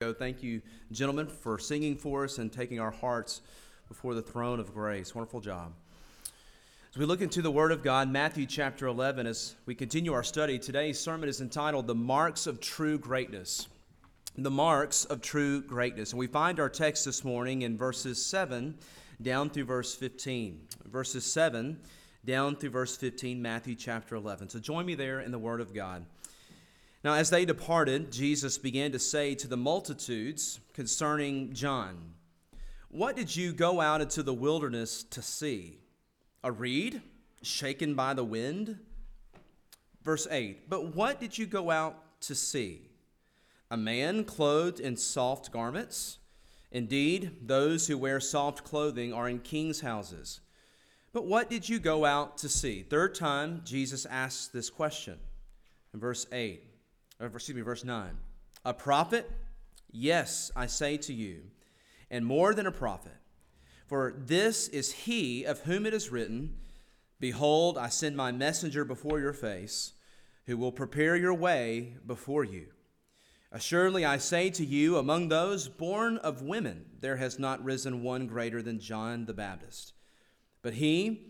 Thank you, gentlemen, for singing for us and taking our hearts before the throne of grace. Wonderful job. As we look into the Word of God, Matthew chapter 11, as we continue our study, today's sermon is entitled The Marks of True Greatness. The Marks of True Greatness. And we find our text this morning in verses 7 down through verse 15. Verses 7 down through verse 15, Matthew chapter 11. So join me there in the Word of God. Now, as they departed, Jesus began to say to the multitudes concerning John, What did you go out into the wilderness to see? A reed shaken by the wind? Verse 8 But what did you go out to see? A man clothed in soft garments? Indeed, those who wear soft clothing are in king's houses. But what did you go out to see? Third time, Jesus asks this question in verse 8 Uh, excuse me, verse 9. A prophet? Yes, I say to you, and more than a prophet. For this is he of whom it is written, Behold, I send my messenger before your face, who will prepare your way before you. Assuredly, I say to you, among those born of women, there has not risen one greater than John the Baptist. But he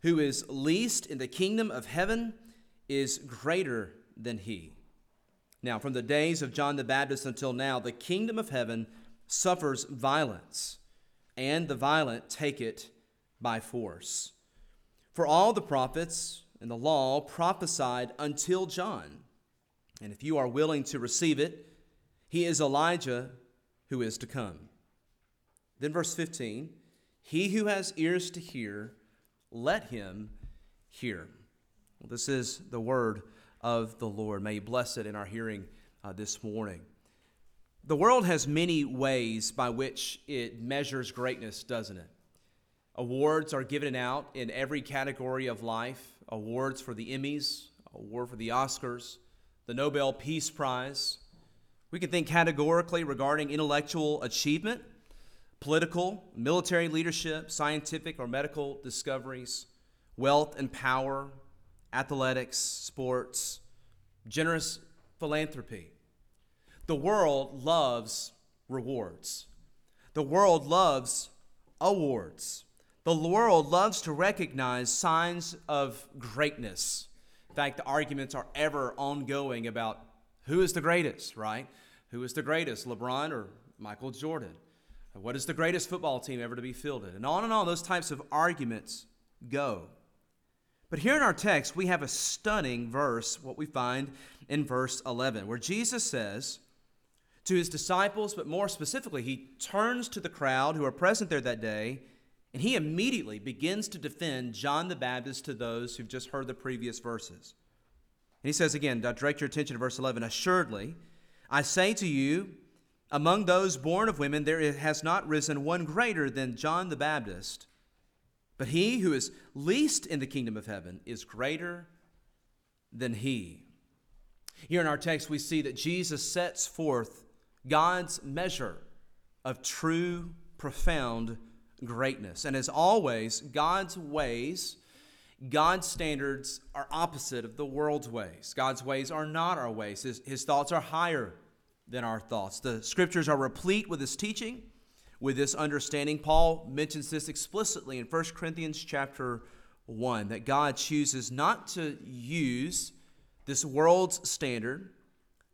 who is least in the kingdom of heaven is greater than he. Now, from the days of John the Baptist until now, the kingdom of heaven suffers violence, and the violent take it by force. For all the prophets and the law prophesied until John. And if you are willing to receive it, he is Elijah who is to come. Then, verse 15 He who has ears to hear, let him hear. Well, this is the word of the Lord. May you bless it in our hearing uh, this morning. The world has many ways by which it measures greatness, doesn't it? Awards are given out in every category of life awards for the Emmys, award for the Oscars, the Nobel Peace Prize. We can think categorically regarding intellectual achievement, political, military leadership, scientific or medical discoveries, wealth and power, athletics, sports, generous philanthropy. The world loves rewards. The world loves awards. The world loves to recognize signs of greatness. In fact, the arguments are ever ongoing about who is the greatest, right? Who is the greatest, LeBron or Michael Jordan? What is the greatest football team ever to be fielded? And on and on, those types of arguments go. But here in our text, we have a stunning verse, what we find in verse 11, where Jesus says to his disciples, but more specifically, he turns to the crowd who are present there that day, and he immediately begins to defend John the Baptist to those who've just heard the previous verses. And he says again, direct your attention to verse 11 Assuredly, I say to you, among those born of women, there has not risen one greater than John the Baptist. But he who is least in the kingdom of heaven is greater than he. Here in our text, we see that Jesus sets forth God's measure of true, profound greatness. And as always, God's ways, God's standards are opposite of the world's ways. God's ways are not our ways, His, his thoughts are higher than our thoughts. The scriptures are replete with His teaching with this understanding. Paul mentions this explicitly in 1 Corinthians chapter 1 that God chooses not to use this world's standard,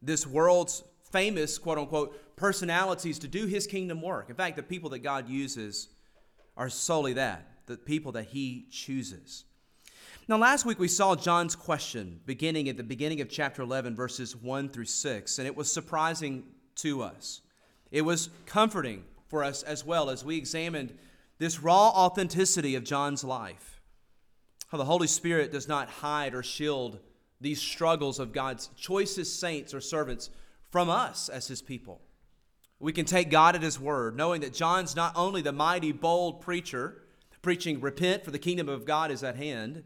this world's famous, quote unquote, personalities to do his kingdom work. In fact, the people that God uses are solely that, the people that he chooses. Now, last week we saw John's question beginning at the beginning of chapter 11, verses 1 through 6, and it was surprising to us. It was comforting for us as well as we examined this raw authenticity of John's life. How the Holy Spirit does not hide or shield these struggles of God's choicest saints or servants from us as his people. We can take God at his word, knowing that John's not only the mighty, bold preacher preaching, Repent, for the kingdom of God is at hand.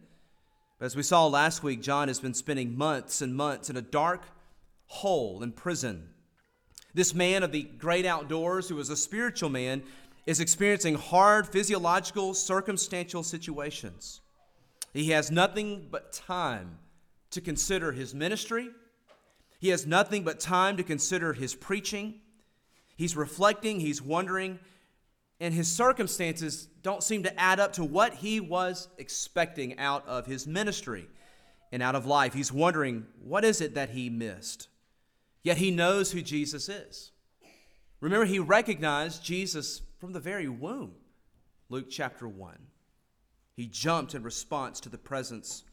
But as we saw last week, John has been spending months and months in a dark hole in prison this man of the great outdoors, who was a spiritual man, is experiencing hard physiological, circumstantial situations. He has nothing but time to consider his ministry. He has nothing but time to consider his preaching. He's reflecting, he's wondering, and his circumstances don't seem to add up to what he was expecting out of his ministry and out of life. He's wondering, what is it that he missed? Yet he knows who Jesus is. Remember, he recognized Jesus from the very womb. Luke chapter 1. He jumped in response to the presence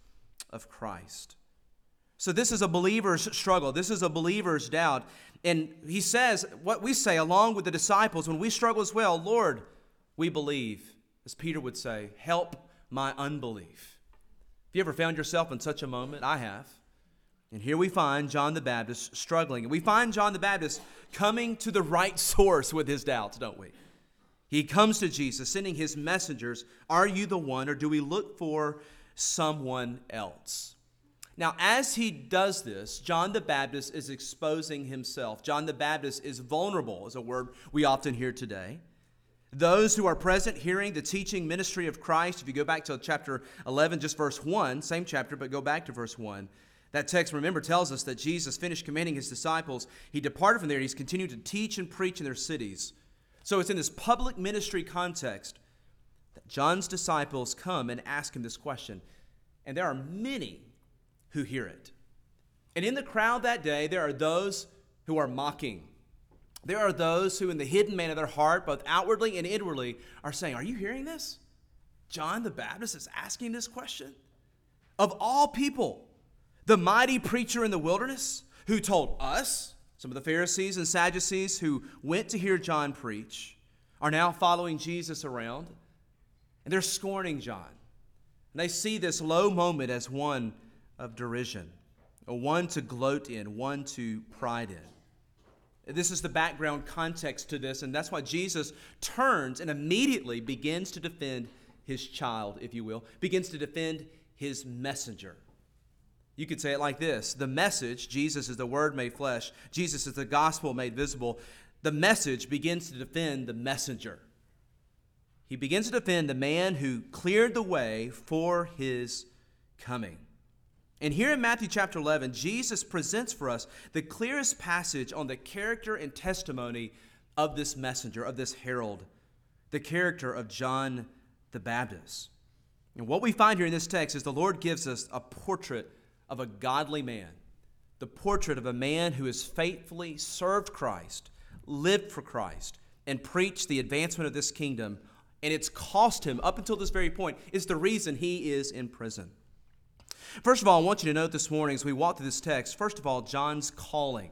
of Christ. So, this is a believer's struggle. This is a believer's doubt. And he says, what we say along with the disciples when we struggle as well, Lord, we believe, as Peter would say, help my unbelief. Have you ever found yourself in such a moment? I have. And here we find John the Baptist struggling. And we find John the Baptist coming to the right source with his doubts, don't we? He comes to Jesus, sending his messengers. Are you the one, or do we look for someone else? Now, as he does this, John the Baptist is exposing himself. John the Baptist is vulnerable, is a word we often hear today. Those who are present hearing the teaching ministry of Christ, if you go back to chapter 11, just verse 1, same chapter, but go back to verse 1. That text, remember, tells us that Jesus finished commanding his disciples. He departed from there. He's continued to teach and preach in their cities. So it's in this public ministry context that John's disciples come and ask him this question. And there are many who hear it. And in the crowd that day, there are those who are mocking. There are those who, in the hidden man of their heart, both outwardly and inwardly, are saying, Are you hearing this? John the Baptist is asking this question. Of all people, the mighty preacher in the wilderness who told us, some of the Pharisees and Sadducees who went to hear John preach, are now following Jesus around, and they're scorning John. And they see this low moment as one of derision, or one to gloat in, one to pride in. This is the background context to this, and that's why Jesus turns and immediately begins to defend his child, if you will, begins to defend his messenger. You could say it like this The message, Jesus is the Word made flesh, Jesus is the gospel made visible. The message begins to defend the messenger. He begins to defend the man who cleared the way for his coming. And here in Matthew chapter 11, Jesus presents for us the clearest passage on the character and testimony of this messenger, of this herald, the character of John the Baptist. And what we find here in this text is the Lord gives us a portrait of a godly man, the portrait of a man who has faithfully served Christ, lived for Christ, and preached the advancement of this kingdom. And it's cost him, up until this very point, is the reason he is in prison. First of all, I want you to note this morning as we walk through this text, first of all, John's calling.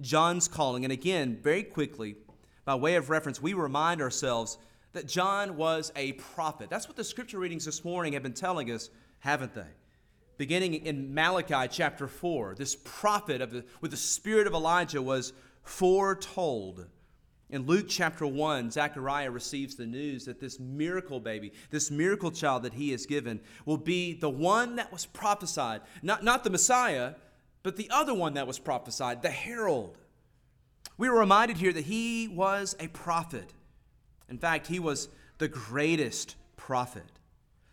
John's calling. And again, very quickly, by way of reference, we remind ourselves that John was a prophet. That's what the scripture readings this morning have been telling us, haven't they? Beginning in Malachi chapter 4, this prophet of the, with the spirit of Elijah was foretold in Luke chapter 1, Zechariah receives the news that this miracle baby, this miracle child that he is given, will be the one that was prophesied. Not, not the Messiah, but the other one that was prophesied, the herald. We were reminded here that he was a prophet. In fact, he was the greatest prophet.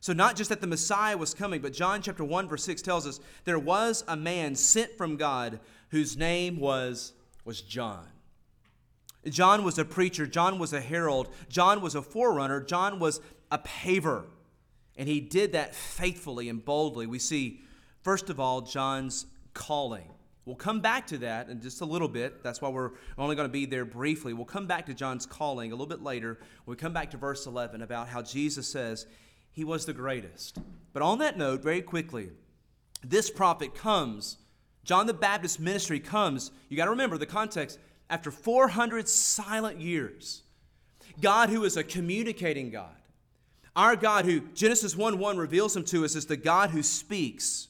So, not just that the Messiah was coming, but John chapter 1, verse 6 tells us there was a man sent from God whose name was, was John. John was a preacher, John was a herald, John was a forerunner, John was a paver. And he did that faithfully and boldly. We see, first of all, John's calling. We'll come back to that in just a little bit. That's why we're only going to be there briefly. We'll come back to John's calling a little bit later. we come back to verse 11 about how Jesus says he was the greatest. But on that note, very quickly, this prophet comes. John the Baptist ministry comes. You got to remember the context after 400 silent years, God, who is a communicating God, our God, who Genesis 1 1 reveals him to us, is the God who speaks,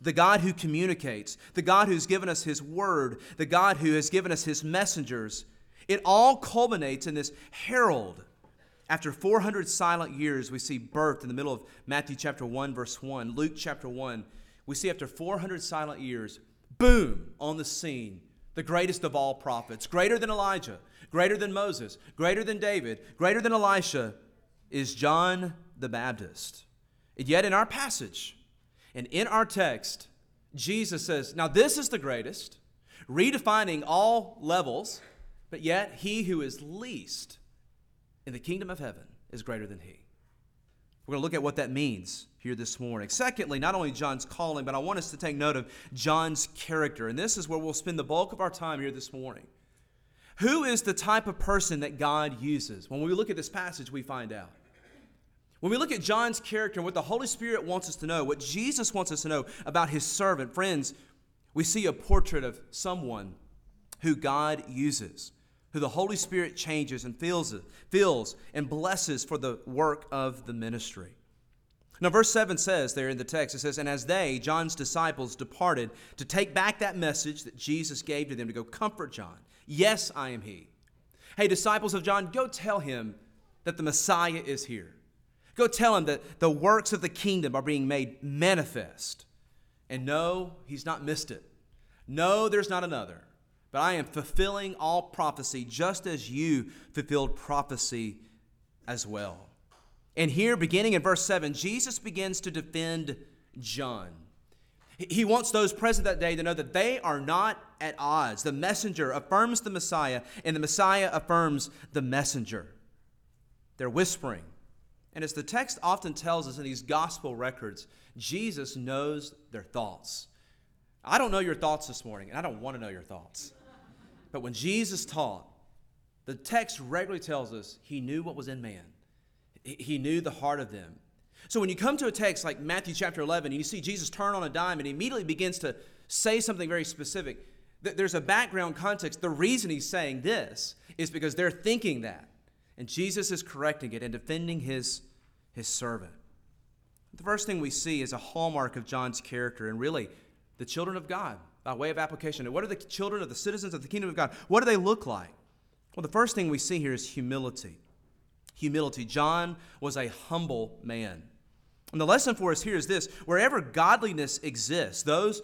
the God who communicates, the God who's given us his word, the God who has given us his messengers. It all culminates in this herald. After 400 silent years, we see birth in the middle of Matthew chapter 1, verse 1, Luke chapter 1. We see after 400 silent years, boom, on the scene, the greatest of all prophets, greater than Elijah, greater than Moses, greater than David, greater than Elisha, is John the Baptist. And yet, in our passage and in our text, Jesus says, Now, this is the greatest, redefining all levels, But yet, he who is least in the kingdom of heaven is greater than he. We're going to look at what that means here this morning. Secondly, not only John's calling, but I want us to take note of John's character. And this is where we'll spend the bulk of our time here this morning. Who is the type of person that God uses? When we look at this passage, we find out. When we look at John's character and what the Holy Spirit wants us to know, what Jesus wants us to know about his servant, friends, we see a portrait of someone who God uses, who the Holy Spirit changes and fills, fills and blesses for the work of the ministry. Now, verse 7 says there in the text, it says, And as they, John's disciples, departed to take back that message that Jesus gave to them to go comfort John, yes, I am he. Hey, disciples of John, go tell him that the Messiah is here. Go tell him that the works of the kingdom are being made manifest. And no, he's not missed it. No, there's not another. But I am fulfilling all prophecy just as you fulfilled prophecy as well. And here, beginning in verse 7, Jesus begins to defend John. He wants those present that day to know that they are not at odds. The messenger affirms the Messiah, and the Messiah affirms the messenger. They're whispering. And as the text often tells us in these gospel records, Jesus knows their thoughts. I don't know your thoughts this morning, and I don't want to know your thoughts. But when Jesus taught, the text regularly tells us he knew what was in man, he knew the heart of them. So when you come to a text like Matthew chapter 11, and you see Jesus turn on a dime and he immediately begins to say something very specific, there's a background context. The reason he's saying this is because they're thinking that. And Jesus is correcting it and defending his, his servant. The first thing we see is a hallmark of John's character, and really the children of God by way of application. What are the children of the citizens of the kingdom of God? What do they look like? Well, the first thing we see here is humility. Humility. John was a humble man. And the lesson for us here is this wherever godliness exists, those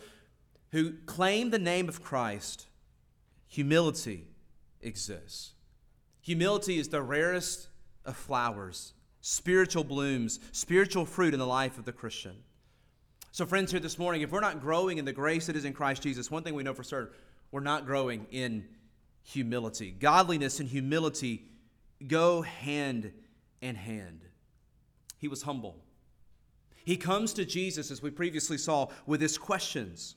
who claim the name of Christ, humility exists. Humility is the rarest of flowers, spiritual blooms, spiritual fruit in the life of the Christian. So, friends, here this morning, if we're not growing in the grace that is in Christ Jesus, one thing we know for certain we're not growing in humility. Godliness and humility go hand in hand. He was humble. He comes to Jesus, as we previously saw, with his questions.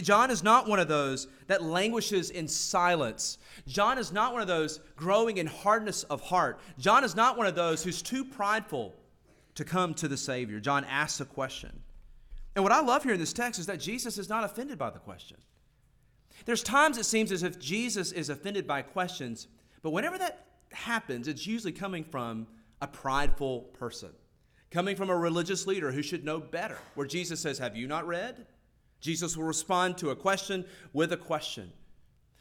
John is not one of those that languishes in silence. John is not one of those growing in hardness of heart. John is not one of those who's too prideful to come to the Savior. John asks a question. And what I love here in this text is that Jesus is not offended by the question. There's times it seems as if Jesus is offended by questions, but whenever that happens, it's usually coming from a prideful person, coming from a religious leader who should know better, where Jesus says, Have you not read? Jesus will respond to a question with a question.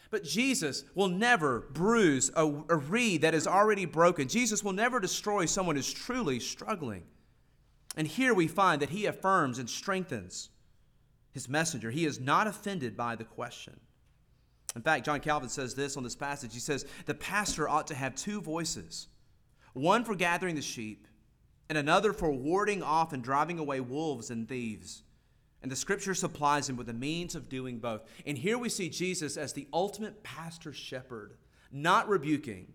But Jesus will never bruise a, a reed that is already broken. Jesus will never destroy someone who's truly struggling. And here we find that he affirms and strengthens his messenger. He is not offended by the question. In fact, John Calvin says this on this passage. He says, The pastor ought to have two voices one for gathering the sheep, and another for warding off and driving away wolves and thieves. And the scripture supplies him with the means of doing both. And here we see Jesus as the ultimate pastor shepherd, not rebuking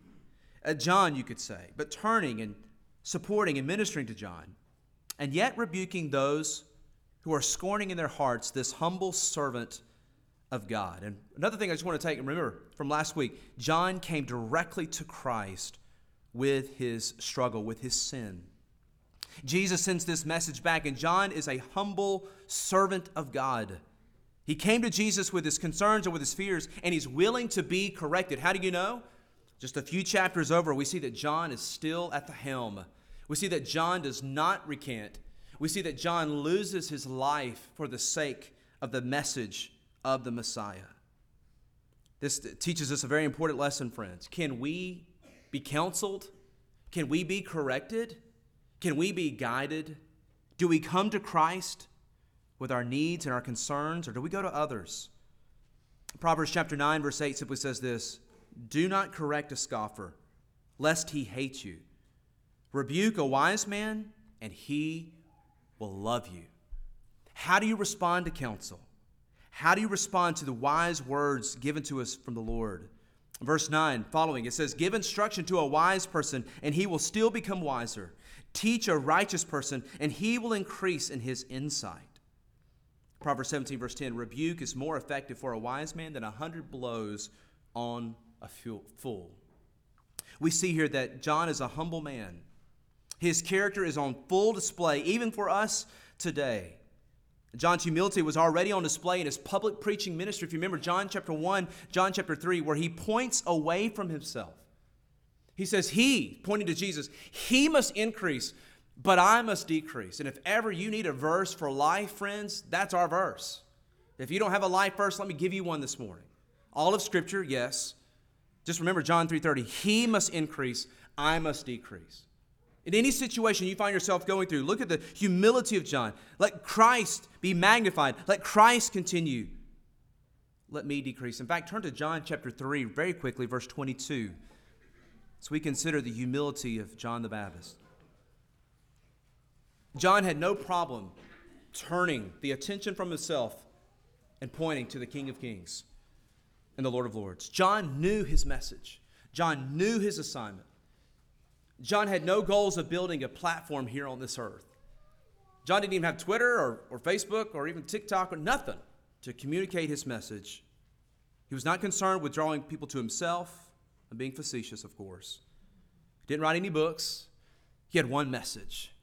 uh, John, you could say, but turning and supporting and ministering to John and yet rebuking those who are scorning in their hearts this humble servant of God. And another thing I just want to take and remember from last week John came directly to Christ with his struggle, with his sin. Jesus sends this message back, and John is a humble servant of God. He came to Jesus with his concerns and with his fears, and he's willing to be corrected. How do you know? Just a few chapters over, we see that John is still at the helm we see that John does not recant. We see that John loses his life for the sake of the message of the Messiah. This teaches us a very important lesson, friends. Can we be counseled? Can we be corrected? Can we be guided? Do we come to Christ with our needs and our concerns, or do we go to others? Proverbs chapter 9, verse 8 simply says this Do not correct a scoffer, lest he hate you. Rebuke a wise man, and he will love you. How do you respond to counsel? How do you respond to the wise words given to us from the Lord? Verse 9, following, it says, Give instruction to a wise person, and he will still become wiser. Teach a righteous person, and he will increase in his insight. Proverbs 17, verse 10 Rebuke is more effective for a wise man than a hundred blows on a fool. We see here that John is a humble man. His character is on full display, even for us today. John's humility was already on display in his public preaching ministry. If you remember John chapter 1, John chapter 3, where he points away from himself. He says, He, pointing to Jesus, He must increase, but I must decrease. And if ever you need a verse for life, friends, that's our verse. If you don't have a life verse, let me give you one this morning. All of Scripture, yes. Just remember John 3:30. He must increase, I must decrease. In any situation you find yourself going through, look at the humility of John. Let Christ be magnified. Let Christ continue. Let me decrease. In fact, turn to John chapter 3 very quickly, verse 22, as we consider the humility of John the Baptist. John had no problem turning the attention from himself and pointing to the King of Kings and the Lord of Lords. John knew his message, John knew his assignment. John had no goals of building a platform here on this earth. John didn't even have Twitter or, or Facebook or even TikTok or nothing to communicate his message. He was not concerned with drawing people to himself and being facetious, of course. He didn't write any books. He had one message.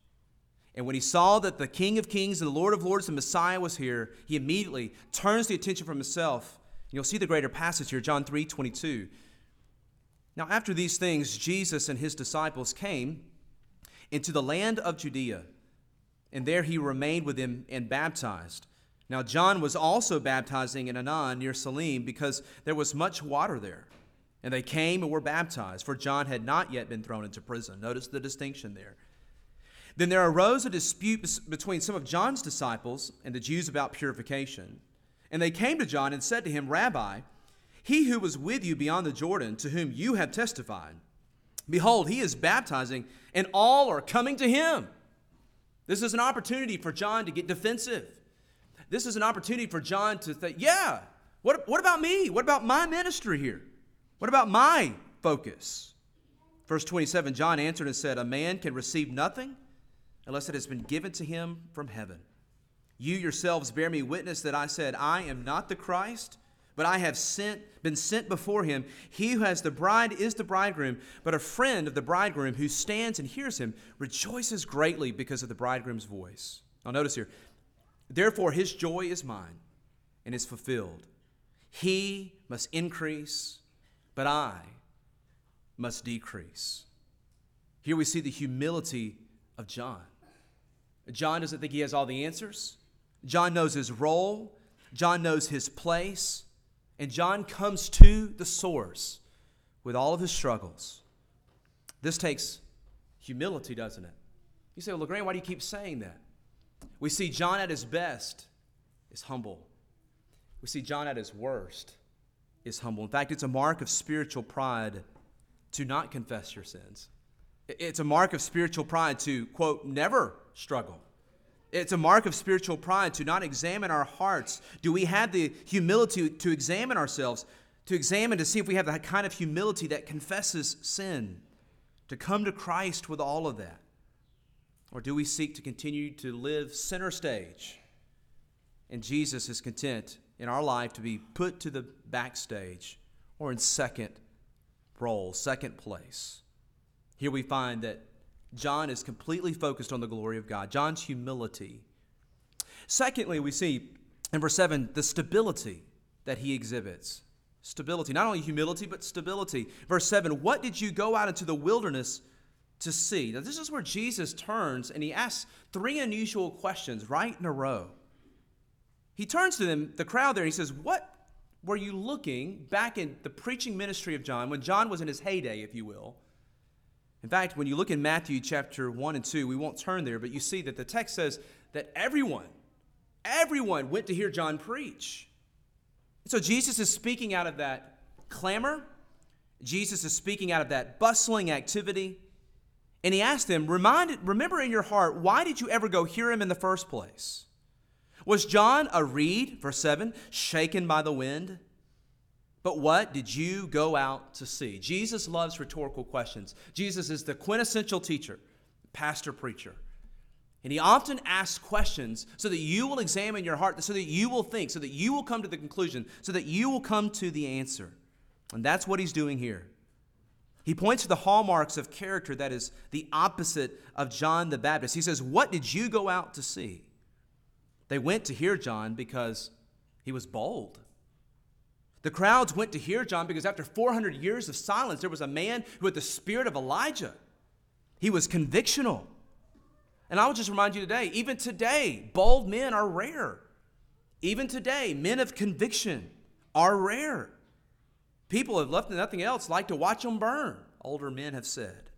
And when he saw that the King of Kings and the Lord of Lords, the Messiah, was here, he immediately turns the attention from himself. You'll see the greater passage here, John 3 22. Now, after these things, Jesus and his disciples came into the land of Judea, and there he remained with them and baptized. Now, John was also baptizing in Aenon near Salim because there was much water there. And they came and were baptized, for John had not yet been thrown into prison. Notice the distinction there. Then there arose a dispute between some of John's disciples and the Jews about purification. And they came to John and said to him, Rabbi, he who was with you beyond the Jordan, to whom you have testified, behold, he is baptizing, and all are coming to him. This is an opportunity for John to get defensive. This is an opportunity for John to think, yeah, what, what about me? What about my ministry here? What about my focus? Verse 27 John answered and said, A man can receive nothing unless it has been given to him from heaven. You yourselves bear me witness that I said, I am not the Christ but I have sent, been sent before him. He who has the bride is the bridegroom, but a friend of the bridegroom who stands and hears him rejoices greatly because of the bridegroom's voice. Now, notice here, therefore his joy is mine and is fulfilled. He must increase, but I must decrease. Here we see the humility of John. John doesn't think he has all the answers. John knows his role. John knows his place. And John comes to the source with all of his struggles. This takes humility, doesn't it? You say, well, LeGrand, why do you keep saying that? We see John at his best is humble. We see John at his worst is humble. In fact, it's a mark of spiritual pride to not confess your sins. It's a mark of spiritual pride to, quote, never struggle. It's a mark of spiritual pride to not examine our hearts. Do we have the humility to examine ourselves, to examine to see if we have that kind of humility that confesses sin, to come to Christ with all of that? Or do we seek to continue to live center stage? And Jesus is content in our life to be put to the backstage or in second role, second place. Here we find that John is completely focused on the glory of God, John's humility. Secondly, we see in verse 7 the stability that he exhibits. Stability, not only humility, but stability. Verse 7 What did you go out into the wilderness to see? Now, this is where Jesus turns and he asks three unusual questions right in a row. He turns to them, the crowd there, and he says, What were you looking back in the preaching ministry of John, when John was in his heyday, if you will? In fact, when you look in Matthew chapter 1 and 2, we won't turn there, but you see that the text says that everyone, everyone went to hear John preach. So Jesus is speaking out of that clamor, Jesus is speaking out of that bustling activity. And he asked them, Remind, Remember in your heart, why did you ever go hear him in the first place? Was John a reed, verse 7, shaken by the wind? But what did you go out to see? Jesus loves rhetorical questions. Jesus is the quintessential teacher, pastor, preacher. And he often asks questions so that you will examine your heart, so that you will think, so that you will come to the conclusion, so that you will come to the answer. And that's what he's doing here. He points to the hallmarks of character that is the opposite of John the Baptist. He says, What did you go out to see? They went to hear John because he was bold. The crowds went to hear John because after 400 years of silence, there was a man who had the spirit of Elijah. He was convictional. And I will just remind you today, even today, bold men are rare. Even today, men of conviction are rare. People have left nothing else like to watch them burn, older men have said.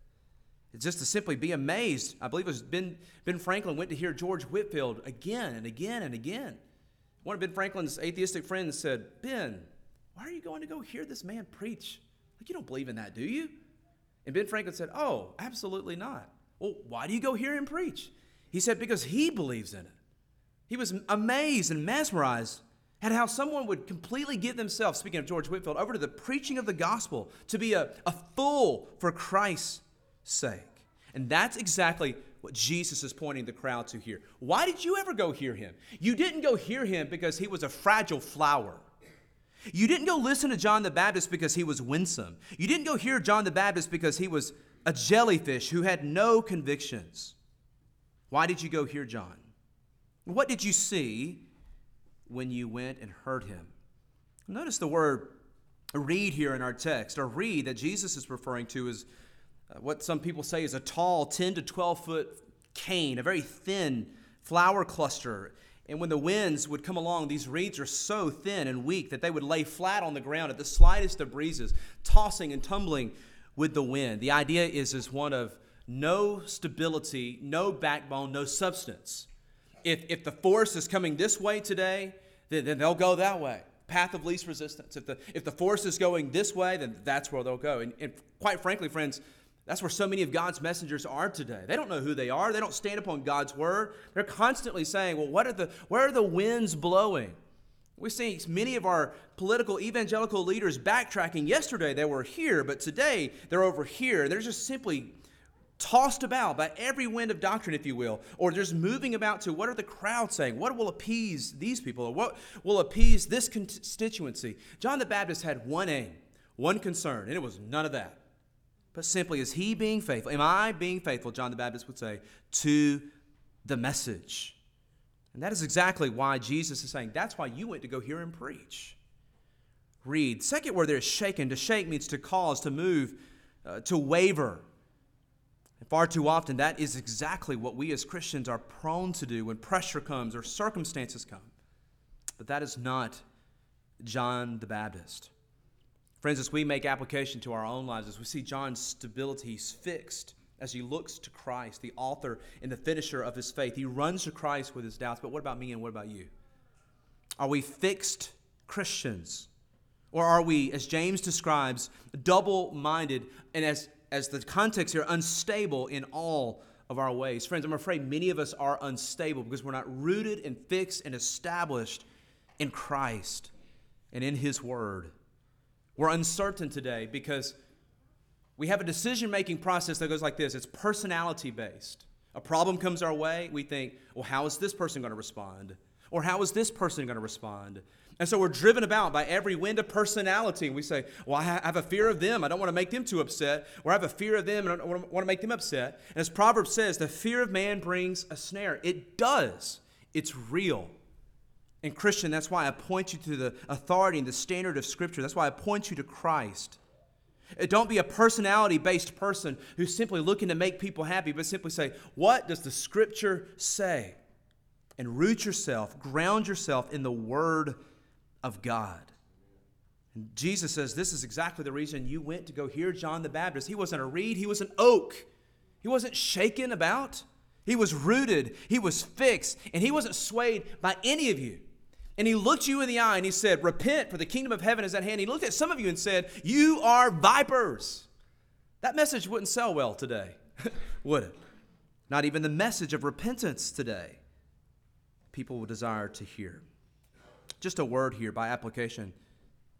It's just to simply be amazed. I believe it was Ben, ben Franklin went to hear George Whitefield again and again and again. One of Ben Franklin's atheistic friends said, Ben, why are you going to go hear this man preach? Like, you don't believe in that, do you? And Ben Franklin said, Oh, absolutely not. Well, why do you go hear him preach? He said, Because he believes in it. He was amazed and mesmerized at how someone would completely give themselves, speaking of George Whitefield, over to the preaching of the gospel to be a, a fool for Christ's sake. And that's exactly what Jesus is pointing the crowd to here. Why did you ever go hear him? You didn't go hear him because he was a fragile flower. You didn't go listen to John the Baptist because he was winsome. You didn't go hear John the Baptist because he was a jellyfish who had no convictions. Why did you go hear John? What did you see when you went and heard him? Notice the word reed here in our text. A reed that Jesus is referring to is uh, what some people say is a tall 10 to 12 foot cane, a very thin flower cluster. And when the winds would come along, these reeds are so thin and weak that they would lay flat on the ground at the slightest of breezes, tossing and tumbling with the wind. The idea is, is one of no stability, no backbone, no substance. If, if the force is coming this way today, then, then they'll go that way. Path of least resistance. If the, if the force is going this way, then that's where they'll go. And, and quite frankly, friends, that's where so many of God's messengers are today. They don't know who they are. They don't stand upon God's word. They're constantly saying, "Well, what are the where are the winds blowing?" We see many of our political evangelical leaders backtracking. Yesterday they were here, but today they're over here. They're just simply tossed about by every wind of doctrine, if you will, or just moving about to what are the crowd saying? What will appease these people? Or what will appease this constituency? John the Baptist had one aim, one concern, and it was none of that. But simply, is he being faithful? Am I being faithful, John the Baptist would say, to the message? And that is exactly why Jesus is saying, that's why you went to go hear him preach. Reed. Second word there is shaken. To shake means to cause, to move, uh, to waver. And far too often, that is exactly what we as Christians are prone to do when pressure comes or circumstances come. But that is not John the Baptist. Friends, as we make application to our own lives, as we see John's stability, he's fixed as he looks to Christ, the author and the finisher of his faith. He runs to Christ with his doubts. But what about me and what about you? Are we fixed Christians? Or are we, as James describes, double minded and as, as the context here, unstable in all of our ways? Friends, I'm afraid many of us are unstable because we're not rooted and fixed and established in Christ and in His Word. We're uncertain today because we have a decision making process that goes like this it's personality based. A problem comes our way, we think, well, how is this person going to respond? Or how is this person going to respond? And so we're driven about by every wind of personality. We say, well, I have a fear of them. I don't want to make them too upset. Or I have a fear of them and I don't want to make them upset. And as Proverbs says, the fear of man brings a snare. It does, it's real. And, Christian, that's why I point you to the authority and the standard of Scripture. That's why I point you to Christ. Uh, don't be a personality based person who's simply looking to make people happy, but simply say, What does the Scripture say? And root yourself, ground yourself in the Word of God. And Jesus says, This is exactly the reason you went to go hear John the Baptist. He wasn't a reed, he was an oak. He wasn't shaken about, he was rooted, he was fixed, and he wasn't swayed by any of you. And he looked you in the eye and he said, Repent, for the kingdom of heaven is at hand. He looked at some of you and said, You are vipers. That message wouldn't sell well today, would it? Not even the message of repentance today, people will desire to hear. Just a word here by application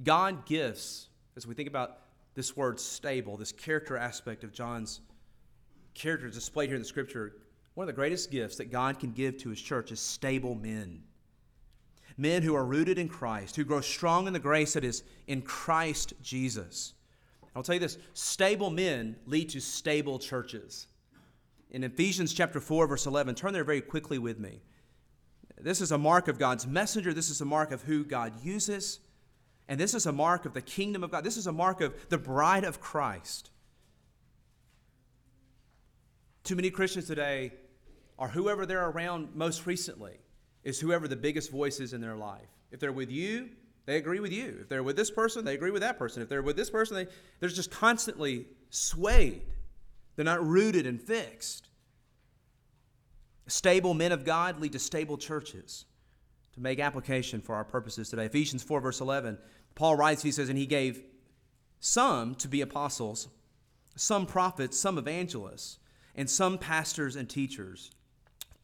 God gifts, as we think about this word stable, this character aspect of John's character displayed here in the scripture, one of the greatest gifts that God can give to his church is stable men. Men who are rooted in Christ, who grow strong in the grace that is in Christ Jesus. I'll tell you this stable men lead to stable churches. In Ephesians chapter 4, verse 11, turn there very quickly with me. This is a mark of God's messenger. This is a mark of who God uses. And this is a mark of the kingdom of God. This is a mark of the bride of Christ. Too many Christians today are whoever they're around most recently, is whoever the biggest voice is in their life. If they're with you, they agree with you. If they're with this person, they agree with that person. If they're with this person, they, they're just constantly swayed. They're not rooted and fixed. Stable men of God lead to stable churches. To make application for our purposes today, Ephesians 4, verse 11, Paul writes, he says, And he gave some to be apostles, some prophets, some evangelists, and some pastors and teachers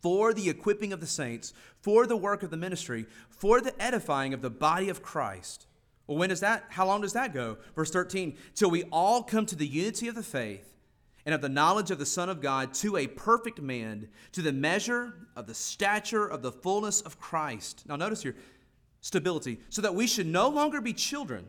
for the equipping of the saints, for the work of the ministry, for the edifying of the body of Christ. Well, when does that? How long does that go? Verse 13, till we all come to the unity of the faith and of the knowledge of the Son of God, to a perfect man, to the measure of the stature of the fullness of Christ. Now, notice here stability, so that we should no longer be children.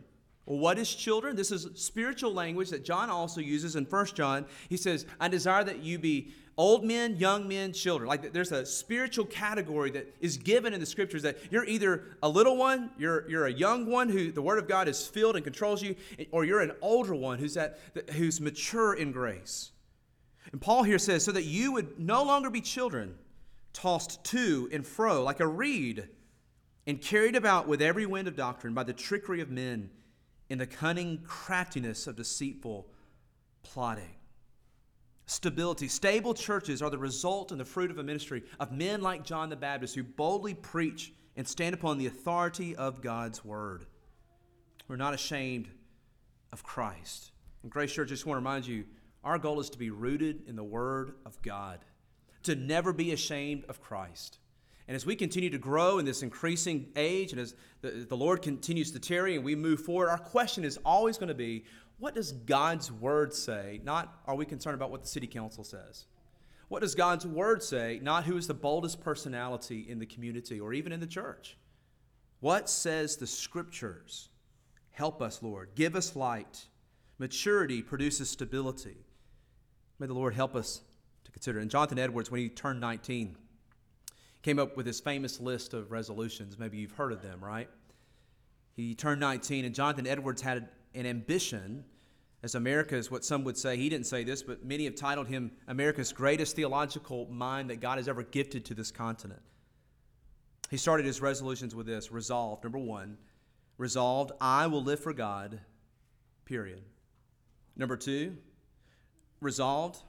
Well, what is children? This is spiritual language that John also uses in 1 John. He says, I desire that you be old men, young men, children. Like there's a spiritual category that is given in the scriptures that you're either a little one, you're, you're a young one who the word of God is filled and controls you, or you're an older one who's, at, who's mature in grace. And Paul here says, so that you would no longer be children, tossed to and fro like a reed, and carried about with every wind of doctrine by the trickery of men in the cunning craftiness of deceitful plotting stability. Stable churches are the result and the fruit of a ministry of men like John the Baptist who boldly preach and stand upon the authority of God's word. We're not ashamed of Christ. And Grace Church, I just want to remind you our goal is to be rooted in the word of God, to never be ashamed of Christ. And as we continue to grow in this increasing age, and as the, the Lord continues to tarry and we move forward, our question is always going to be what does God's word say? Not are we concerned about what the city council says. What does God's word say? Not who is the boldest personality in the community or even in the church. What says the scriptures? Help us, Lord. Give us light. Maturity produces stability. May the Lord help us to consider. And Jonathan Edwards, when he turned 19, came up with his famous list of resolutions. Maybe you've heard of them, right? He turned 19, and Jonathan Edwards had an ambition as America's, what some would say, he didn't say this, but many have titled him America's greatest theological mind that God has ever gifted to this continent. He started his resolutions with this resolved, number one, resolved, I will live for God, period. Number two, resolved,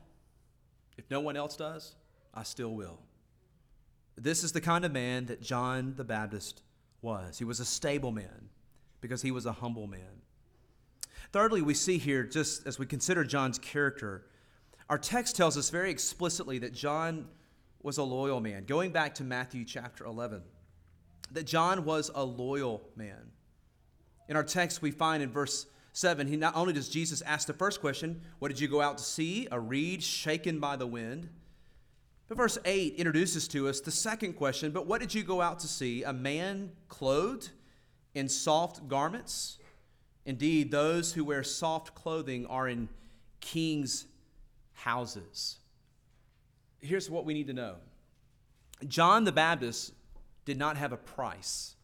if no one else does, I still will. This is the kind of man that John the Baptist was. He was a stable man because he was a humble man. Thirdly, we see here, just as we consider John's character, our text tells us very explicitly that John was a loyal man. Going back to Matthew chapter 11, that John was a loyal man. In our text, we find in verse 7, he not only does Jesus ask the first question, What did you go out to see? A reed shaken by the wind. But verse 8 introduces to us the second question, But what did you go out to see? A man clothed in soft garments? Indeed, those who wear soft clothing are in kings' houses. Here's what we need to know John the Baptist did not have a price.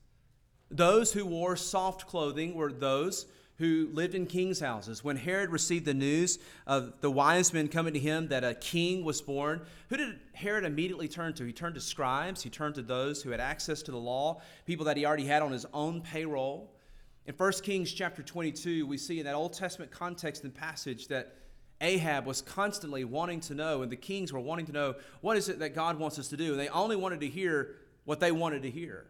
Those who wore soft clothing were those who lived in kings' houses. When Herod received the news of the wise men coming to him that a king was born, who did Herod immediately turn to? He turned to scribes, he turned to those who had access to the law, people that he already had on his own payroll. In 1 Kings chapter 22, we see in that Old Testament context and passage that Ahab was constantly wanting to know, and the kings were wanting to know, what is it that God wants us to do? And they only wanted to hear what they wanted to hear.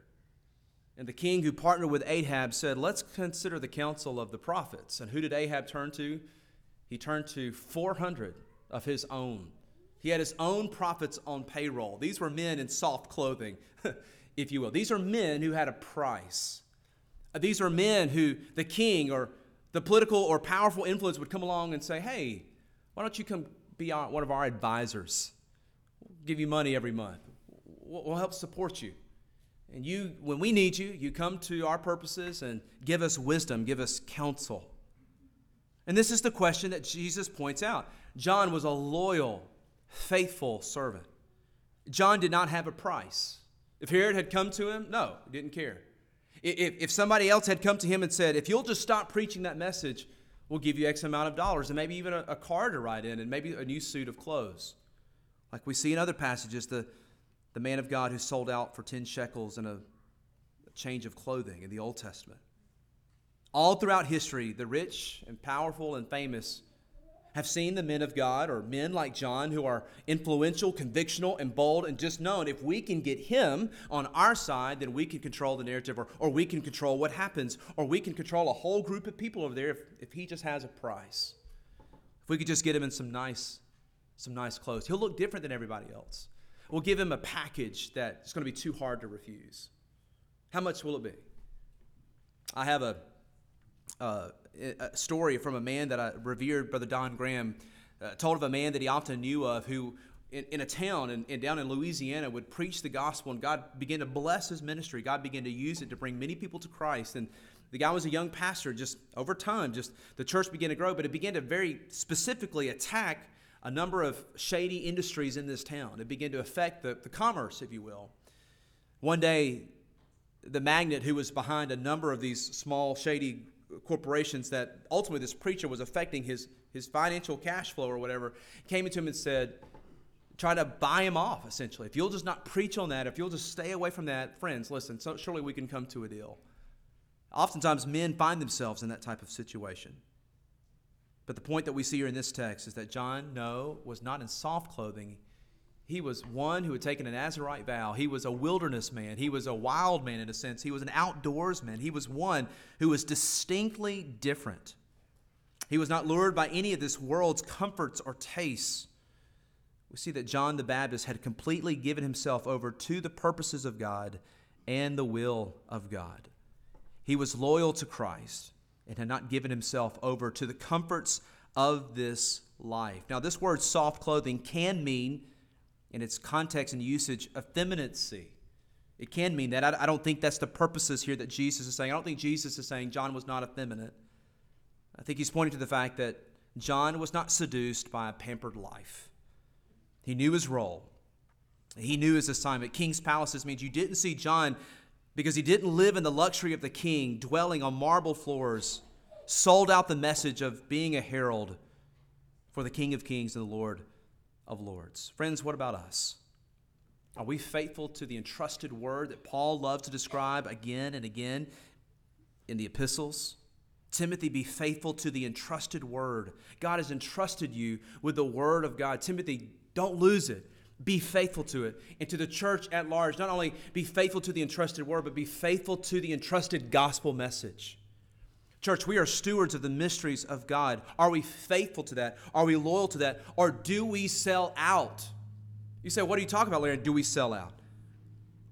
And the king who partnered with Ahab said, Let's consider the counsel of the prophets. And who did Ahab turn to? He turned to 400 of his own. He had his own prophets on payroll. These were men in soft clothing, if you will. These are men who had a price. Uh, these are men who the king or the political or powerful influence would come along and say, hey, why don't you come be one of our advisors? We'll give you money every month. We'll help support you. And you, when we need you, you come to our purposes and give us wisdom, give us counsel. And this is the question that Jesus points out. John was a loyal, faithful servant. John did not have a price. If Herod had come to him, no, he didn't care. If, if somebody else had come to him and said, if you'll just stop preaching that message, we'll give you X amount of dollars and maybe even a, a car to ride in and maybe a new suit of clothes. Like we see in other passages, the, the man of God who sold out for 10 shekels and a, change of clothing in the Old Testament. All throughout history, the rich and powerful and famous have seen the men of God or men like John who are influential, convictional, and bold, and just known if we can get him on our side, then we can control the narrative or, or we can control what happens, or we can control a whole group of people over there if, if he just has a price. If we could just get him in some nice, some nice clothes, he'll look different than everybody else. We'll give him a package that's going to be too hard to refuse. How much will it be? I have a a story from a man that I revered, Brother Don Graham, uh, told of a man that he often knew of who, in, in a town and down in Louisiana, would preach the gospel, and God began to bless his ministry. God began to use it to bring many people to Christ. And the guy was a young pastor. Just over time, just the church began to grow, but it began to very specifically attack a number of shady industries in this town. It began to affect the, the commerce, if you will. One day, the magnate who was behind a number of these small, shady corporations that ultimately this preacher was affecting his, his financial cash flow or whatever, came into him and said, try to buy him off, essentially. If you'll just not preach on that, if you'll just stay away from that, friends, listen, so surely we can come to a deal. Oftentimes, men find themselves in that type of situation. But the point that we see here in this text is that John, no, was not in soft clothing. He was one who had taken a Nazarite vow. He was a wilderness man. He was a wild man in a sense. He was an outdoors man. He was one who was distinctly different. He was not lured by any of this world's comforts or tastes. We see that John the Baptist had completely given himself over to the purposes of God and the will of God. He was loyal to Christ and had not given himself over to the comforts of this life. Now, this word soft clothing can mean in its context and usage, effeminacy. It can mean that. I, don't think that's the purposes here that Jesus is saying. I don't think Jesus is saying John was not effeminate. I think he's pointing to the fact that John was not seduced by a pampered life. He knew his role, he knew his assignment. King's palaces means you didn't see John because he didn't live in the luxury of the king, dwelling on marble floors, sold out the message of being a herald for the King of Kings and the Lord of Lords. Friends, what about us? Are we faithful to the entrusted word that Paul loved to describe again and again in the epistles? Timothy, be faithful to the entrusted word. God has entrusted you with the word of God. Timothy, don't lose it. Be faithful to it. And to the church at large, not only be faithful to the entrusted word, but be faithful to the entrusted gospel message. Church, we are stewards of the mysteries of God. Are we faithful to that? Are we loyal to that? Or do we sell out? You say, what are you talking about, Larry? Do we sell out?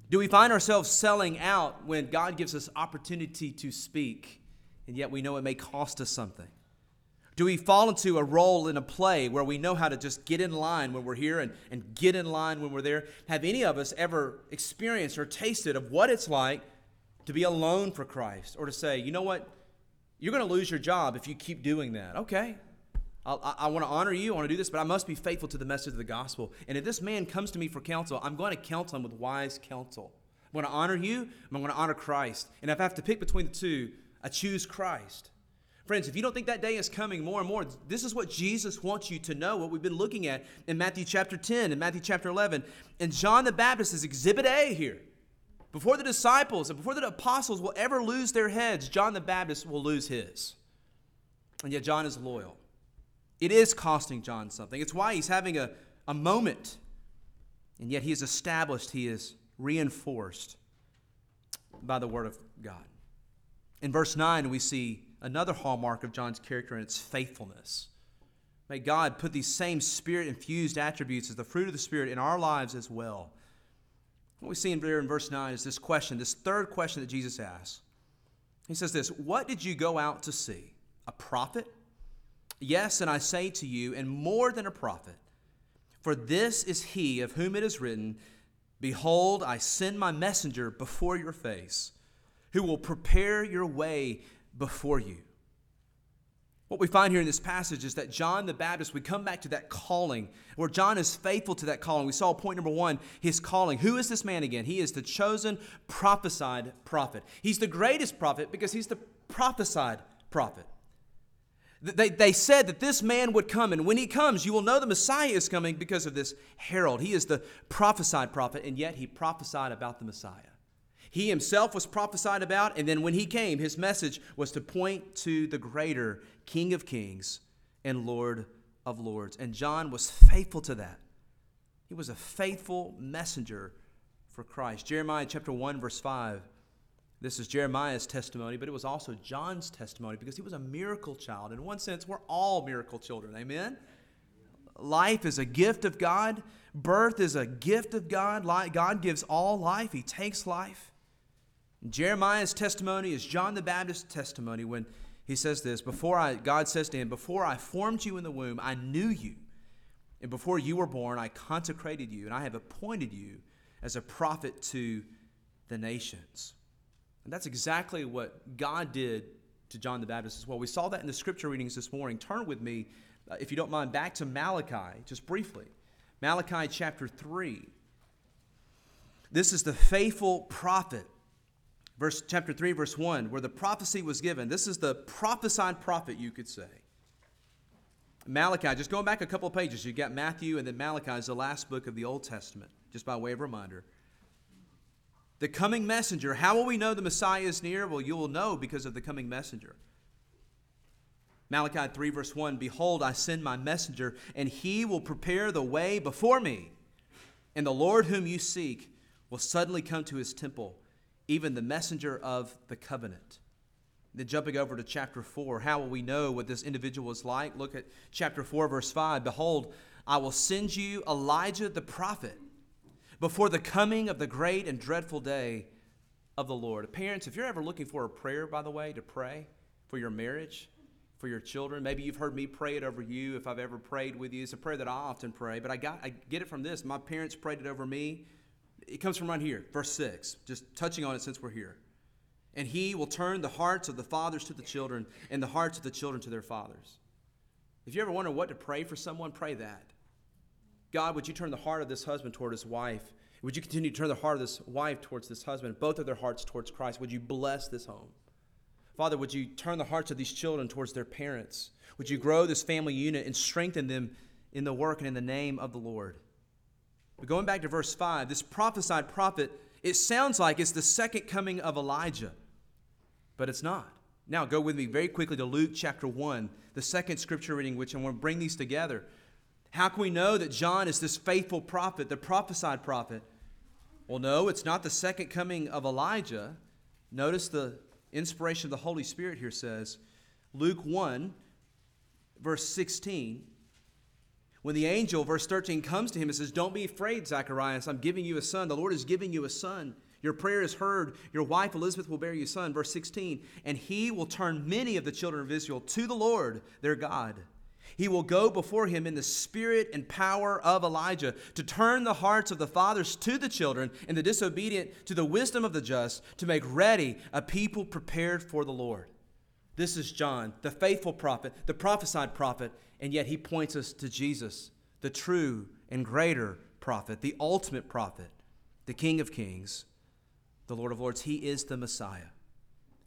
Do we find ourselves selling out when God gives us opportunity to speak, and yet we know it may cost us something? Do we fall into a role in a play where we know how to just get in line when we're here and, and get in line when we're there? Have any of us ever experienced or tasted of what it's like to be alone for Christ or to say, you know what? You're going to lose your job if you keep doing that. Okay. I I, want to honor you. I want to do this, but I must be faithful to the message of the gospel. And if this man comes to me for counsel, I'm going to counsel him with wise counsel. I'm going to honor you. I'm going to honor Christ. And if I have to pick between the two, I choose Christ. Friends, if you don't think that day is coming more and more, this is what Jesus wants you to know, what we've been looking at in Matthew chapter 10 and Matthew chapter 11. And John the Baptist is exhibit A here. Before the disciples and before the apostles will ever lose their heads, John the Baptist will lose his. And yet, John is loyal. It is costing John something. It's why he's having a, a moment. And yet, he is established, he is reinforced by the Word of God. In verse 9, we see another hallmark of John's character, and it's faithfulness. May God put these same spirit infused attributes as the fruit of the Spirit in our lives as well. What we see in there in verse 9 is this question, this third question that Jesus asks. He says this What did you go out to see? A prophet? Yes, and I say to you, and more than a prophet. For this is he of whom it is written, Behold, I send my messenger before your face, who will prepare your way before you. What we find here in this passage is that John the Baptist, we come back to that calling, where John is faithful to that calling. We saw point number one, his calling. Who is this man again? He is the chosen prophesied prophet. He's the greatest prophet because he's the prophesied prophet. They, they said that this man would come, and when he comes, you will know the Messiah is coming because of this herald. He is the prophesied prophet, and yet he prophesied about the Messiah. He himself was prophesied about, and then when he came, his message was to point to the greater King of Kings and Lord of Lords. And John was faithful to that. He was a faithful messenger for Christ. Jeremiah chapter 1, verse 5. This is Jeremiah's testimony, but it was also John's testimony because he was a miracle child. In one sense, we're all miracle children. Amen? Life is a gift of God. Birth is a gift of God. God gives all life, He takes life. Jeremiah's testimony is John the Baptist's testimony when he says this before I God says to him before I formed you in the womb I knew you and before you were born I consecrated you and I have appointed you as a prophet to the nations. And that's exactly what God did to John the Baptist as well. We saw that in the scripture readings this morning. Turn with me uh, if you don't mind back to Malachi just briefly. Malachi chapter 3. This is the faithful prophet verse chapter 3 verse 1 where the prophecy was given. This is the prophesied prophet you could say. Malachi just going back a couple pages you got matthew and then malachi is the last book of the old testament just by way of reminder. The coming messenger how will we know the messiah is near? Well you will know because of the coming messenger. Malachi 3 verse 1 behold i send my messenger and he will prepare the way before me. And the lord whom you seek will suddenly come to his temple even the messenger of the covenant. Then jumping over to chapter 4, how will we know what this individual is like? Look at chapter 4, verse 5. Behold, I will send you Elijah the prophet before the coming of the great and dreadful day of the Lord. Parents, if you're ever looking for a prayer, by the way, to pray for your marriage, for your children, maybe you've heard me pray it over you if I've ever prayed with you. It's a prayer that I often pray, but I got I get it from this. My parents prayed it over me it comes from right here, verse 6, just touching on it since we're here. And he will turn the hearts of the fathers to the children, and the hearts of the children to their fathers. If you ever wonder what to pray for someone, pray that. God, would you turn the heart of this husband toward his wife? Would you continue to turn the heart of this wife towards this husband, both of their hearts towards Christ? Would you bless this home? Father, would you turn the hearts of these children towards their parents? Would you grow this family unit and strengthen them in the work and in the name of the Lord? But going back to verse 5, this prophesied prophet, it sounds like it's the second coming of Elijah, but it's not. Now, go with me very quickly to Luke chapter 1, the second scripture reading, which I want to bring these together. How can we know that John is this faithful prophet, the prophesied prophet? Well, no, it's not the second coming of Elijah. Notice the inspiration of the Holy Spirit here says, Luke 1, verse 16 when the angel, verse 13, comes to him and says, Don't be afraid, Zacharias, I'm giving you a son. The Lord is giving you a son. Your prayer is heard. Your wife Elizabeth will bear you a son. Verse 16, and he will turn many of the children of Israel to the Lord their God. He will go before him in the spirit and power of Elijah to turn the hearts of the fathers to the children and the disobedient to the wisdom of the just, to make ready a people prepared for the Lord. This is John, the faithful prophet, the prophesied prophet, and yet he points us to Jesus, the true and greater prophet, the ultimate prophet, the King of Kings, the Lord of Lords. He is the Messiah.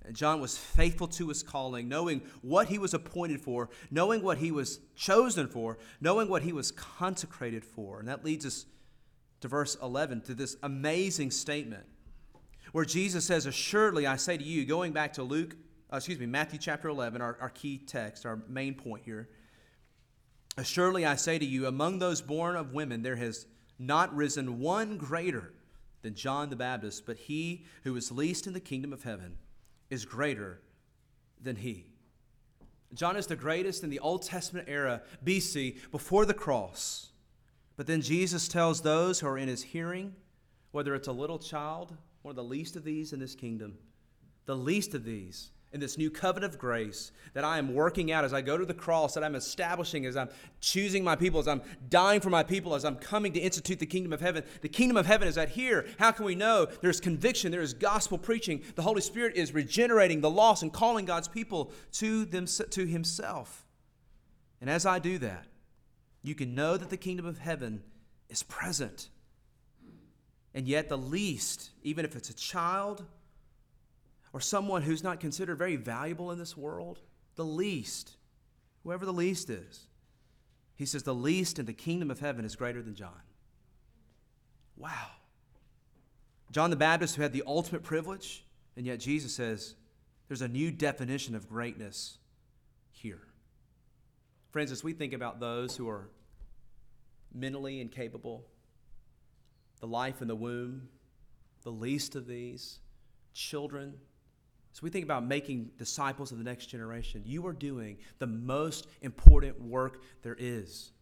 And John was faithful to his calling, knowing what he was appointed for, knowing what he was chosen for, knowing what he was consecrated for. And that leads us to verse 11, to this amazing statement where Jesus says, Assuredly, I say to you, going back to Luke, uh, excuse me, Matthew chapter 11, our, our key text, our main point here. Surely I say to you, among those born of women, there has not risen one greater than John the Baptist, but he who is least in the kingdom of heaven is greater than he. John is the greatest in the Old Testament era, BC, before the cross. But then Jesus tells those who are in his hearing, whether it's a little child, one of the least of these in this kingdom, the least of these in this new covenant of grace that I am working out as I go to the cross, that I'm establishing, as I'm choosing my people, as I'm dying for my people, as I'm coming to institute the kingdom of heaven. The kingdom of heaven is at here. How can we know? There's conviction, there is gospel preaching. The Holy Spirit is regenerating the lost and calling God's people to, them, to Himself. And as I do that, you can know that the kingdom of heaven is present. And yet, the least, even if it's a child, or someone who's not considered very valuable in this world, the least, whoever the least is, he says, the least in the kingdom of heaven is greater than John. Wow. John the Baptist, who had the ultimate privilege, and yet Jesus says, there's a new definition of greatness here. Friends, as we think about those who are mentally incapable, the life in the womb, the least of these, children, so we think about making disciples of the next generation. You are doing the most important work there is.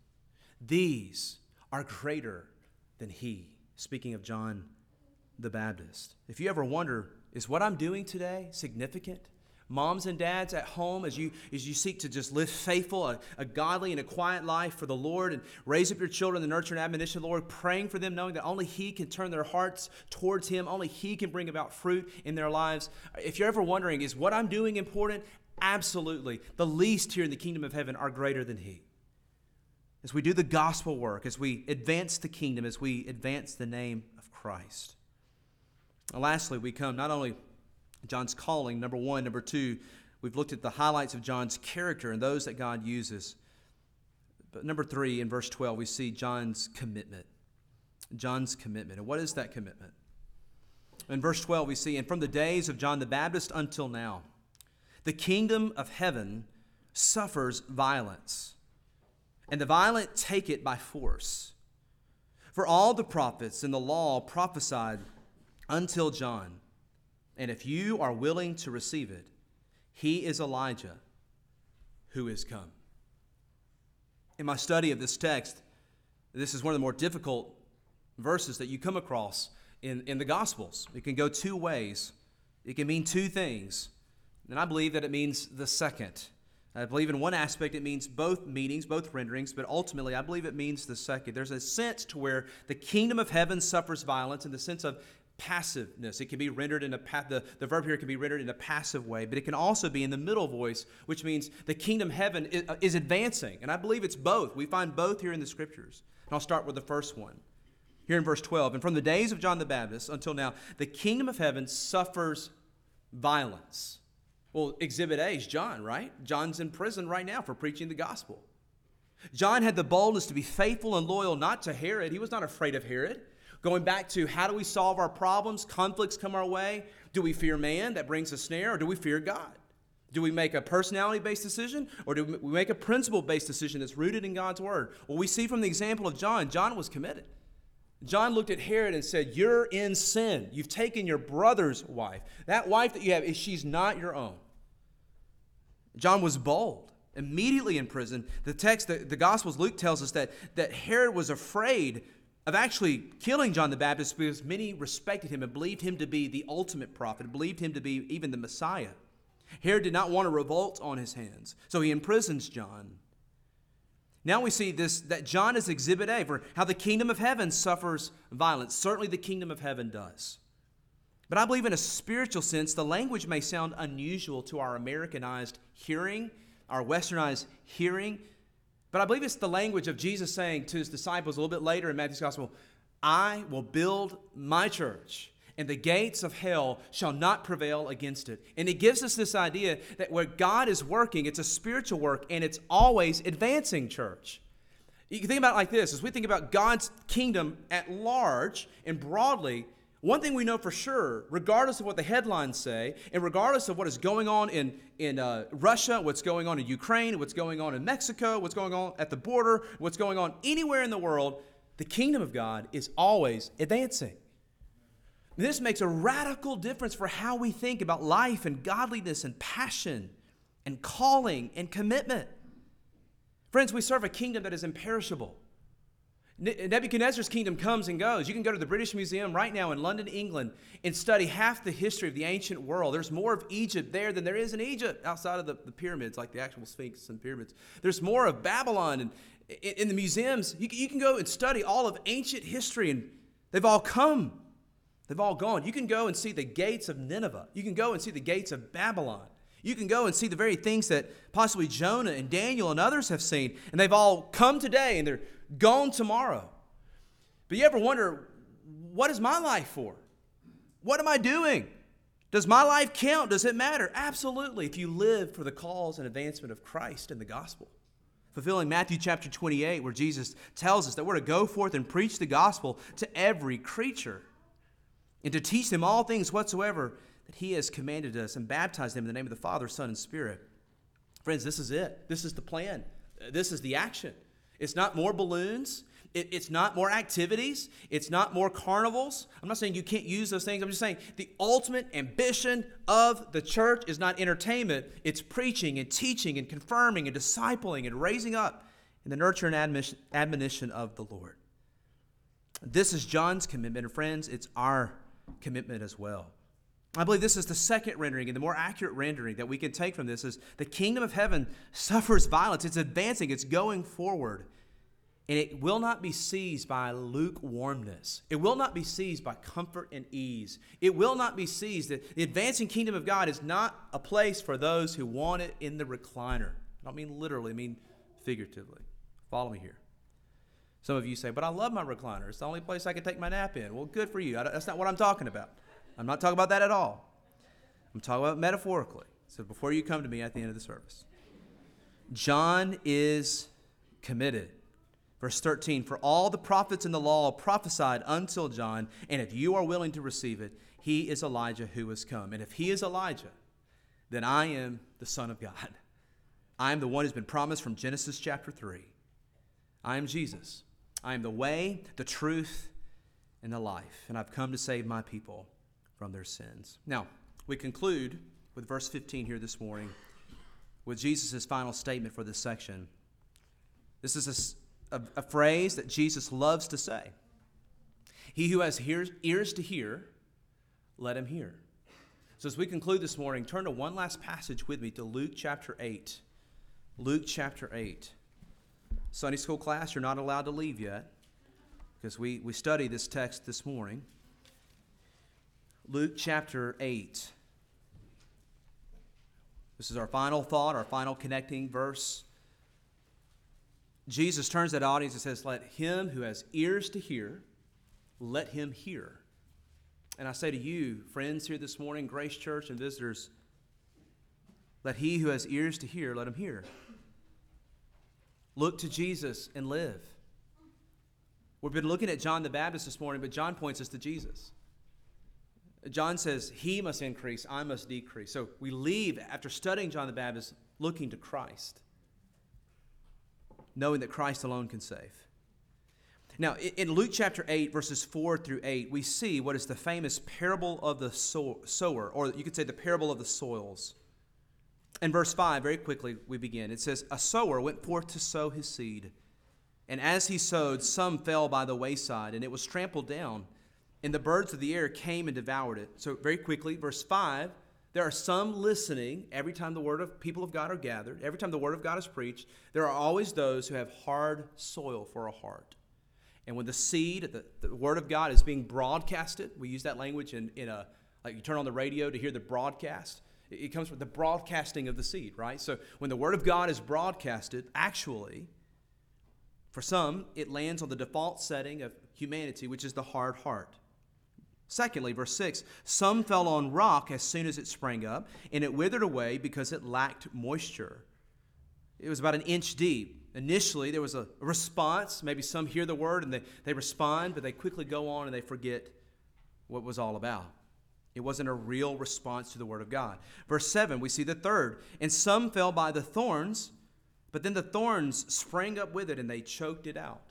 These are greater than he. Speaking of John the Baptist. If you ever wonder, is what I'm doing today significant? Moms and dads at home, as you, as you seek to just live faithful, a, a, godly and a quiet life for the Lord and raise up your children in the nurture and admonition of the Lord, praying for them, knowing that only He can turn their hearts towards Him, only He can bring about fruit in their lives. If you're ever wondering, is what I'm doing important? Absolutely. The least here in the kingdom of heaven are greater than He. As we do the gospel work, as we advance the kingdom, as we advance the name of Christ. And lastly, we come not only John's calling, number one. Number two, we've looked at the highlights of John's character and those that God uses. But number three, in verse 12, we see John's commitment. John's commitment. And what is that commitment? In verse 12, we see, and from the days of John the Baptist until now, the kingdom of heaven suffers violence, and the violent take it by force. For all the prophets in the law prophesied until John. And if you are willing to receive it, he is Elijah who is come. In my study of this text, this is one of the more difficult verses that you come across in, in the Gospels. It can go two ways, it can mean two things. And I believe that it means the second. I believe in one aspect it means both meanings, both renderings, but ultimately I believe it means the second. There's a sense to where the kingdom of heaven suffers violence in the sense of passiveness. It can be rendered in a pa- the, the verb here can be rendered in a passive way, but it can also be in the middle voice, which means the kingdom heaven is, uh, is advancing. And I believe it's both. We find both here in the scriptures. And I'll start with the first one. Here in verse 12, and from the days of John the Baptist until now, the kingdom of heaven suffers violence. Well, exhibit A is John, right? John's in prison right now for preaching the gospel. John had the boldness to be faithful and loyal not to Herod. He was not afraid of Herod. Going back to how do we solve our problems? Conflicts come our way. Do we fear man that brings a snare, or do we fear God? Do we make a personality based decision, or do we make a principle based decision that's rooted in God's word? Well, we see from the example of John, John was committed. John looked at Herod and said, You're in sin. You've taken your brother's wife. That wife that you have, is she's not your own. John was bold. Immediately in prison, the text, the, the Gospels, Luke tells us that, that Herod was afraid of actually killing John the Baptist because many respected him and believed him to be the ultimate prophet, believed him to be even the Messiah. Herod did not want a revolt on his hands, so he imprisons John. Now we see this that John is exhibit A for how the kingdom of heaven suffers violence. Certainly the kingdom of heaven does. But I believe in a spiritual sense, the language may sound unusual to our Americanized hearing, our westernized hearing. But I believe it's the language of Jesus saying to his disciples a little bit later in Matthew's Gospel I will build my church, and the gates of hell shall not prevail against it. And it gives us this idea that where God is working, it's a spiritual work, and it's always advancing church. You can think about it like this as we think about God's kingdom at large and broadly, one thing we know for sure, regardless of what the headlines say, and regardless of what is going on in, in uh, Russia, what's going on in Ukraine, what's going on in Mexico, what's going on at the border, what's going on anywhere in the world, the kingdom of God is always advancing. This makes a radical difference for how we think about life and godliness and passion and calling and commitment. Friends, we serve a kingdom that is imperishable. Nebuchadnezzar's kingdom comes and goes. You can go to the British Museum right now in London, England, and study half the history of the ancient world. There's more of Egypt there than there is in Egypt outside of the, the pyramids, like the actual Sphinx and pyramids. There's more of Babylon. And in, in the museums, you, you can go and study all of ancient history, and they've all come. They've all gone. You can go and see the gates of Nineveh. You can go and see the gates of Babylon. You can go and see the very things that possibly Jonah and Daniel and others have seen, and they've all come today and they're gone tomorrow. But you ever wonder, what is my life for? What am I doing? Does my life count? Does it matter? Absolutely, if you live for the cause and advancement of Christ and the gospel. Fulfilling Matthew chapter 28, where Jesus tells us that we're to go forth and preach the gospel to every creature and to teach them all things whatsoever that He has commanded us and baptize them in the name of the Father, Son, and Spirit. Friends, this is it. This is the plan. This is the action. It's not more balloons. It, it's not more activities. It's not more carnivals. I'm not saying you can't use those things. I'm just saying the ultimate ambition of the church is not entertainment, it's preaching and teaching and confirming and discipling and raising up in the nurture and admonition, of the Lord. This is John's commitment, and friends, it's our commitment as well. I believe this is the second rendering and the more accurate rendering that we can take from this is the kingdom of heaven suffers violence. It's advancing, it's going forward. And it will not be seized by lukewarmness. It will not be seized by comfort and ease. It will not be seized. The advancing kingdom of God is not a place for those who want it in the recliner. I don't mean literally, I mean figuratively. Follow me here. Some of you say, but I love my recliner. It's the only place I can take my nap in. Well, good for you. That's not what I'm talking about. I'm not talking about that at all. I'm talking about metaphorically. So before you come to me at the end of the service, John is committed. Verse 13 For all the prophets in the law prophesied until John, and if you are willing to receive it, he is Elijah who has come. And if he is Elijah, then I am the Son of God. I am the one who's been promised from Genesis chapter 3. I am Jesus. I am the way, the truth, and the life. And I've come to save my people from their sins. Now, we conclude with verse 15 here this morning with Jesus' final statement for this section. This is a, a, a phrase that Jesus loves to say He who has ears, ears to hear, let him hear. So, as we conclude this morning, turn to one last passage with me to Luke chapter 8. Luke chapter 8. Sunday school class, you're not allowed to leave yet because we, we study this text this morning. Luke chapter 8. This is our final thought, our final connecting verse. Jesus turns that audience and says, Let him who has ears to hear, let him hear. And I say to you, friends here this morning, Grace Church and visitors, let he who has ears to hear, let him hear. Look to Jesus and live. We've been looking at John the Baptist this morning, but John points us to Jesus. John says, He must increase, I must decrease. So we leave after studying John the Baptist looking to Christ, knowing that Christ alone can save. Now, in Luke chapter 8, verses 4 through 8, we see what is the famous parable of the sower, or you could say the parable of the soils. In verse 5, very quickly, we begin. It says, A sower went forth to sow his seed. And as he sowed, some fell by the wayside, and it was trampled down and the birds of the air came and devoured it. So, very quickly, verse 5 there are some listening every time the word of people of God are gathered, every time the word of God is preached. There are always those who have hard soil for a heart. And when the seed, the, the word of God is being broadcasted, we use that language in, in a, like you turn on the radio to hear the broadcast. It, it comes from the broadcasting of the seed, right? So when the word of God is broadcasted, actually, for some, it lands on the default setting of humanity, which is the hard heart. Secondly, verse 6 Some fell on rock as soon as it sprang up, and it withered away because it lacked moisture. It was about an inch deep. Initially, there was a response. Maybe some hear the word and they, they respond, but they quickly go on and they forget what was all about. It wasn't a real response to the word of God. Verse 7, we see the third. And some fell by the thorns, but then the thorns sprang up with it and they choked it out.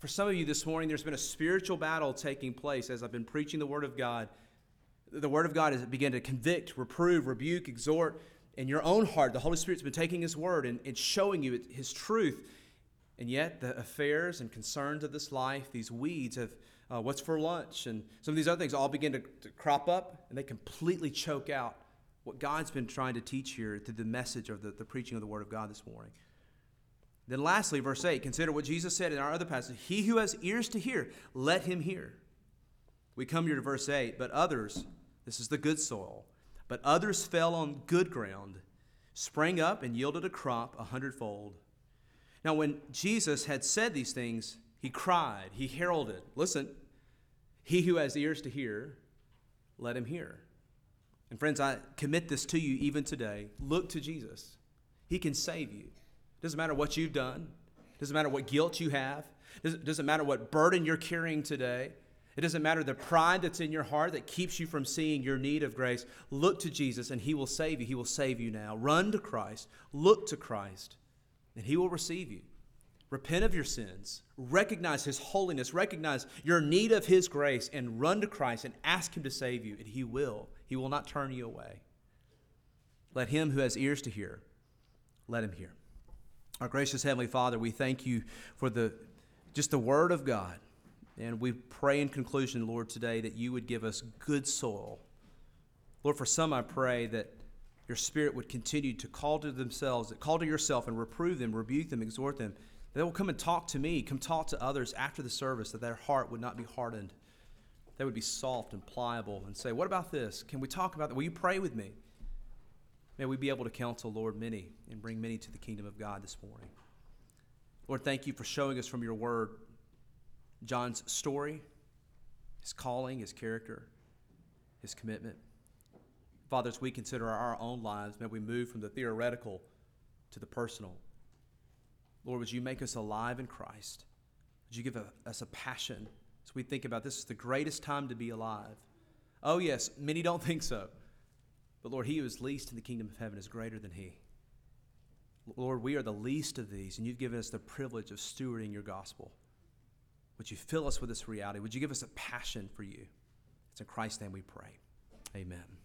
For some of you this morning, there's been a spiritual battle taking place as I've been preaching the Word of God. The Word of God has begun to convict, reprove, rebuke, exhort in your own heart. The Holy Spirit's been taking His Word and, and showing you His truth. And yet, the affairs and concerns of this life, these weeds of uh, what's for lunch and some of these other things all begin to, to crop up and they completely choke out what God's been trying to teach here through the message of the, the preaching of the Word of God this morning. Then, lastly, verse 8 consider what Jesus said in our other passage He who has ears to hear, let him hear. We come here to verse 8, but others, this is the good soil, but others fell on good ground, sprang up, and yielded a crop a hundredfold. Now, when Jesus had said these things, he cried, he heralded, Listen, he who has ears to hear, let him hear. And friends, I commit this to you even today. Look to Jesus. He can save you. Doesn't matter what you've done. Doesn't matter what guilt you have. Doesn't, doesn't matter what burden you're carrying today. It doesn't matter the pride that's in your heart that keeps you from seeing your need of grace. Look to Jesus and He will save you. He will save you now. Run to Christ. Look to Christ and He will receive you. Repent of your sins. Recognize His holiness. Recognize your need of His grace and run to Christ and ask Him to save you, and He will. He will not turn you away. Let him who has ears to hear, let him hear. Our gracious Heavenly Father, we thank you for the just the Word of God. And we pray in conclusion, Lord, today that you would give us good soil. Lord, for some I pray that your Spirit would continue to call to themselves, call to yourself and reprove them, rebuke them, exhort them. They will come and talk to me, come talk to others after the service, that their heart would not be hardened they would be soft and pliable and say, What about this? Can we talk about that? Will you pray with me? May we be able to counsel, Lord, many and bring many to the kingdom of God this morning. Lord, thank you for showing us from your word John's story, his calling, his character, his commitment. Father, as we consider our own lives, may we move from the theoretical to the personal. Lord, would you make us alive in Christ? Would you give us a passion as we think about this is the greatest time to be alive. Oh, yes, many don't think so. But Lord, he who is least in the kingdom of heaven is greater than he. Lord, we are the least of these, and you've given us the privilege of stewarding your gospel. Would you fill us with this reality? Would you give us a passion for you? It's in Christ's name we pray. Amen.